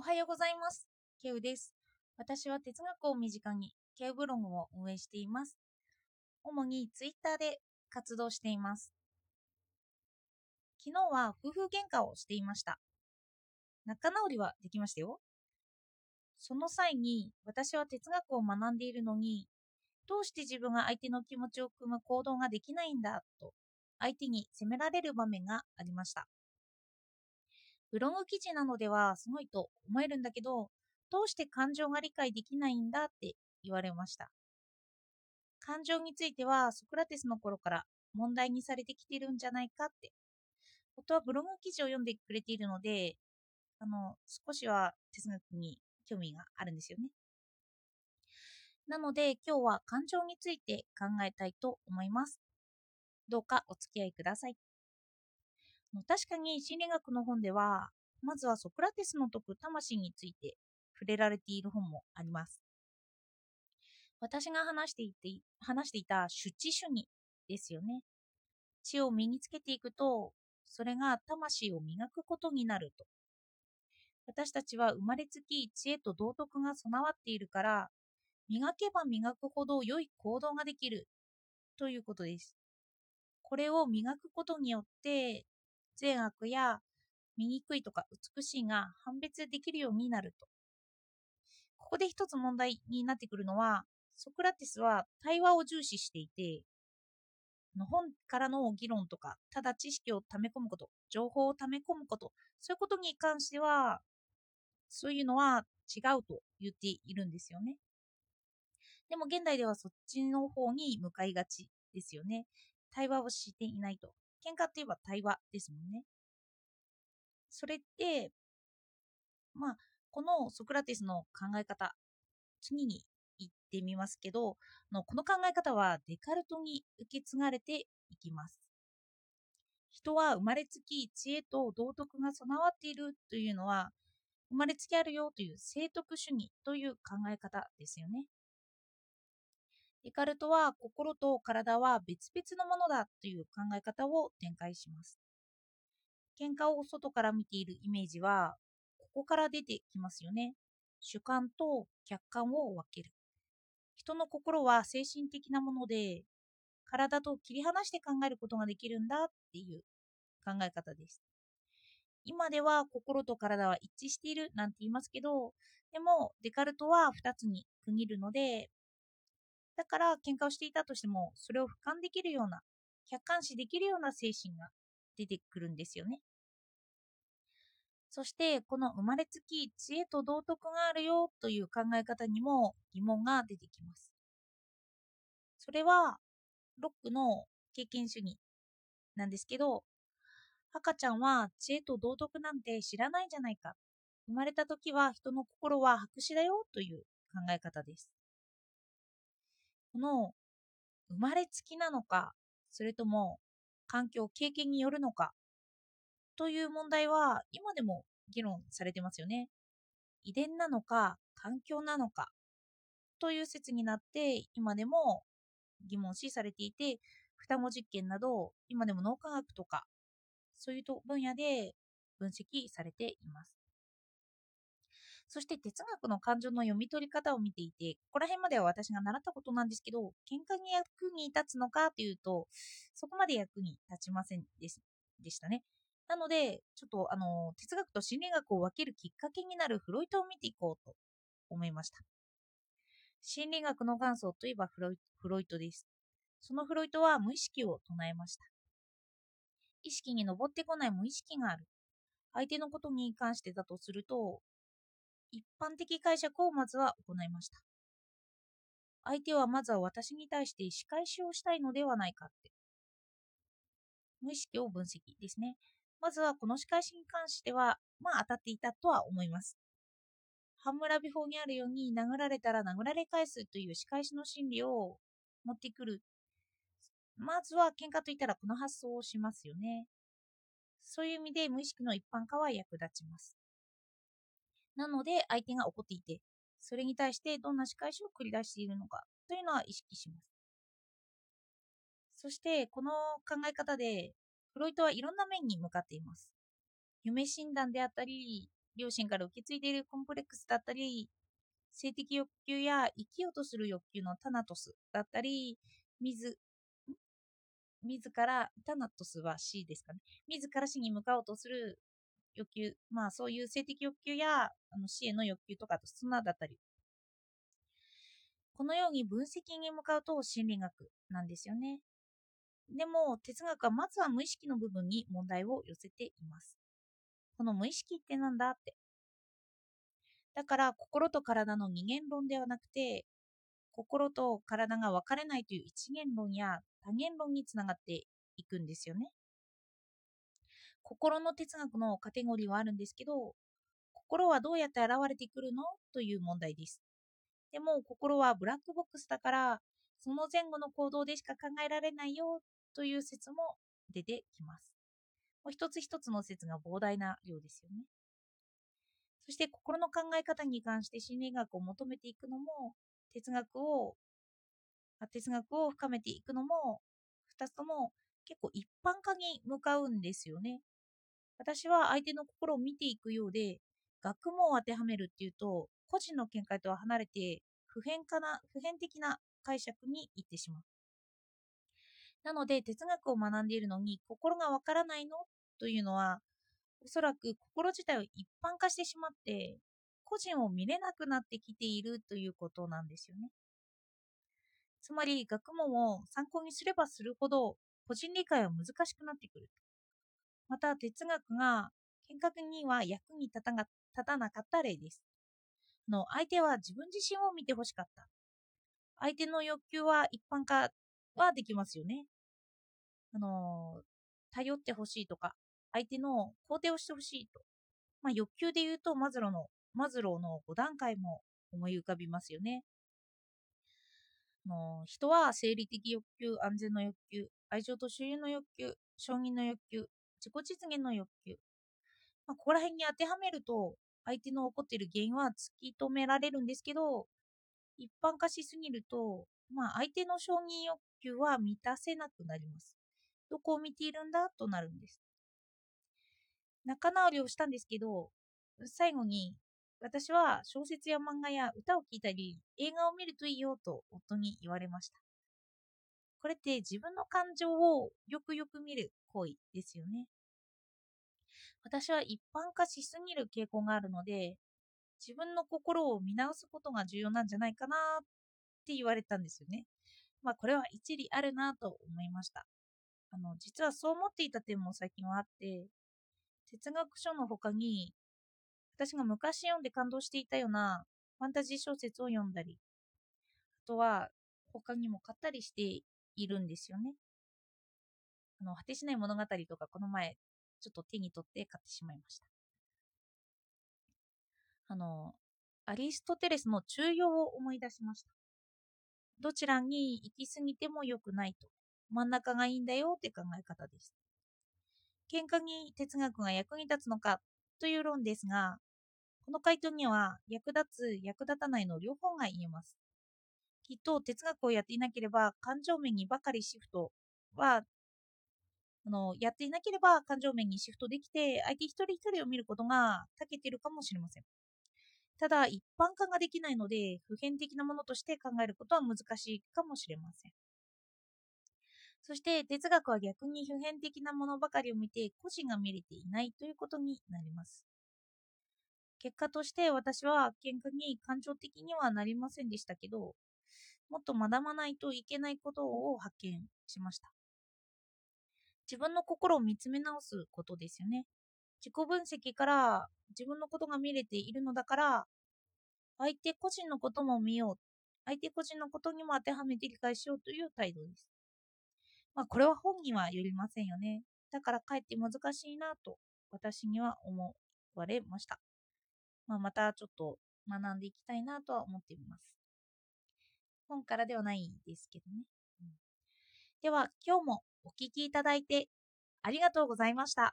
おはようございます。ケウです。私は哲学を身近にケウブログを運営しています。主にツイッターで活動しています。昨日は夫婦喧嘩をしていました。仲直りはできましたよ。その際に私は哲学を学んでいるのに、どうして自分が相手の気持ちを汲む行動ができないんだと相手に責められる場面がありました。ブログ記事なのではすごいと思えるんだけど、どうして感情が理解できないんだって言われました。感情についてはソクラテスの頃から問題にされてきてるんじゃないかって。夫はブログ記事を読んでくれているので、あの、少しは哲学に興味があるんですよね。なので今日は感情について考えたいと思います。どうかお付き合いください。確かに心理学の本では、まずはソクラテスの説く魂について触れられている本もあります。私が話していて話していた主知主義ですよね。知を身につけていくと、それが魂を磨くことになると。私たちは生まれつき知恵と道徳が備わっているから、磨けば磨くほど良い行動ができるということです。これを磨くことによって、善悪や醜いとか美しいが判別できるようになると。ここで一つ問題になってくるのは、ソクラテスは対話を重視していて、本からの議論とか、ただ知識を溜め込むこと、情報を溜め込むこと、そういうことに関しては、そういうのは違うと言っているんですよね。でも現代ではそっちの方に向かいがちですよね。対話をしていないと。喧嘩って言えば対話ですもんね。それって、まあ、このソクラテスの考え方、次に言ってみますけど、のこの考え方はデカルトに受け継がれていきます。人は生まれつき知恵と道徳が備わっているというのは、生まれつきあるよという聖徳主義という考え方ですよね。デカルトは心と体は別々のものだという考え方を展開します。喧嘩を外から見ているイメージは、ここから出てきますよね。主観と客観を分ける。人の心は精神的なもので、体と切り離して考えることができるんだっていう考え方です。今では心と体は一致しているなんて言いますけど、でもデカルトは2つに区切るので、だから喧嘩をしていたとしても、それを俯瞰できるような、客観視できるような精神が出てくるんですよね。そして、この生まれつき知恵と道徳があるよという考え方にも疑問が出てきます。それは、ロックの経験主義なんですけど、赤ちゃんは知恵と道徳なんて知らないじゃないか。生まれた時は人の心は白紙だよという考え方です。この生まれつきなのか、それとも環境、経験によるのかという問題は今でも議論されてますよね。遺伝なのか、環境なのかという説になって今でも疑問視されていて、双子実験など今でも脳科学とかそういう分野で分析されています。そして哲学の感情の読み取り方を見ていて、ここら辺までは私が習ったことなんですけど、喧嘩に役に立つのかというと、そこまで役に立ちませんでしたね。なので、ちょっとあの哲学と心理学を分けるきっかけになるフロイトを見ていこうと思いました。心理学の元祖といえばフロイトです。そのフロイトは無意識を唱えました。意識に上ってこない無意識がある。相手のことに関してだとすると、一般的解釈をまずは行いました。相手はまずは私に対して仕返しをしたいのではないかって。無意識を分析ですね。まずはこの仕返しに関しては、まあ当たっていたとは思います。ハンムラビ法にあるように殴られたら殴られ返すという仕返しの心理を持ってくる。まずは喧嘩といったらこの発想をしますよね。そういう意味で無意識の一般化は役立ちます。なので相手が怒っていて、それに対してどんな仕返しを繰り出しているのかというのは意識します。そしてこの考え方でフロイトはいろんな面に向かっています。夢診断であったり、両親から受け継いでいるコンプレックスだったり、性的欲求や生きようとする欲求のタナトスだったり、自自ら、タナトスは C ですかね。自ら死に向かおうとする欲求、まあそういう性的欲求やあの死への欲求とかと砂だったり。このように分析に向かうと心理学なんですよね。でも哲学はまずは無意識の部分に問題を寄せています。この無意識ってなんだって。だから心と体の二元論ではなくて、心と体が分かれないという一元論や多元論につながっていくんですよね。心の哲学のカテゴリーはあるんですけど、心はどうやって現れてくるの？という問題です。でも心はブラックボックスだから、その前後の行動でしか考えられないよという説も出てきます。もう一つ一つの説が膨大な量ですよね。そして心の考え方に関して心理学を求めていくのも、哲学を、哲学を深めていくのも、2つとも結構一般化に向かうんですよね。私は相手の心を見ていくようで、学問を当てはめるっていうと、個人の見解とは離れて、普遍化な、普遍的な解釈に行ってしまう。なので、哲学を学んでいるのに、心がわからないのというのは、おそらく心自体を一般化してしまって、個人を見れなくなってきているということなんですよね。つまり、学問を参考にすればするほど、個人理解は難しくなってくる。また、哲学が見学には役に立た立たなかった例です。の相手は自分自身を見てほしかった。相手の欲求は一般化はできますよね。あの、頼ってほしいとか、相手の肯定をしてほしいと。まあ、欲求で言うとマズローの、マズローの5段階も思い浮かびますよね。の人は生理的欲求、安全の欲求、愛情と所有の欲求、承認の欲求、自己実現の欲求。まあ、ここら辺に当てはめると、相手の起こっている原因は突き止められるんですけど、一般化しすぎると、まあ、相手の承認欲求は満たせなくなります。どこを見ているんだとなるんです。仲直りをしたんですけど、最後に、私は小説や漫画や歌を聴いたり、映画を見るといいよと夫に言われました。これって自分の感情をよくよく見る行為ですよね。私は一般化しすぎる傾向があるので、自分の心を見直すことが重要なんじゃないかなって言われたんですよね。まあこれは一理あるなと思いました。あの、実はそう思っていた点も最近はあって、哲学書の他に、私が昔読んで感動していたようなファンタジー小説を読んだり、あとは他にも買ったりしているんですよね。あの、果てしない物語とかこの前、ちょっと手に取って買ってしまいました。あの、アリストテレスの中庸を思い出しました。どちらに行き過ぎても良くないと。真ん中がいいんだよって考え方です。喧嘩に哲学が役に立つのかという論ですが、この回答には役立つ、役立たないの両方が言えます。きっと哲学をやっていなければ感情面にばかりシフトは、あのやっていなければ感情面にシフトできて相手一人一人を見ることが長けているかもしれません。ただ一般化ができないので普遍的なものとして考えることは難しいかもしれません。そして哲学は逆に普遍的なものばかりを見て個人が見れていないということになります。結果として私は喧嘩に感情的にはなりませんでしたけど、もっと学ばないといけないことを発見しました。自分の心を見つめ直すことですよね。自己分析から自分のことが見れているのだから、相手個人のことも見よう。相手個人のことにも当てはめて理解しようという態度です。まあ、これは本にはよりませんよね。だからかえって難しいなと私には思われました。まあ、またちょっと学んでいきたいなとは思っています。本からではないですけどね。うん、では今日もお聴きいただいてありがとうございました。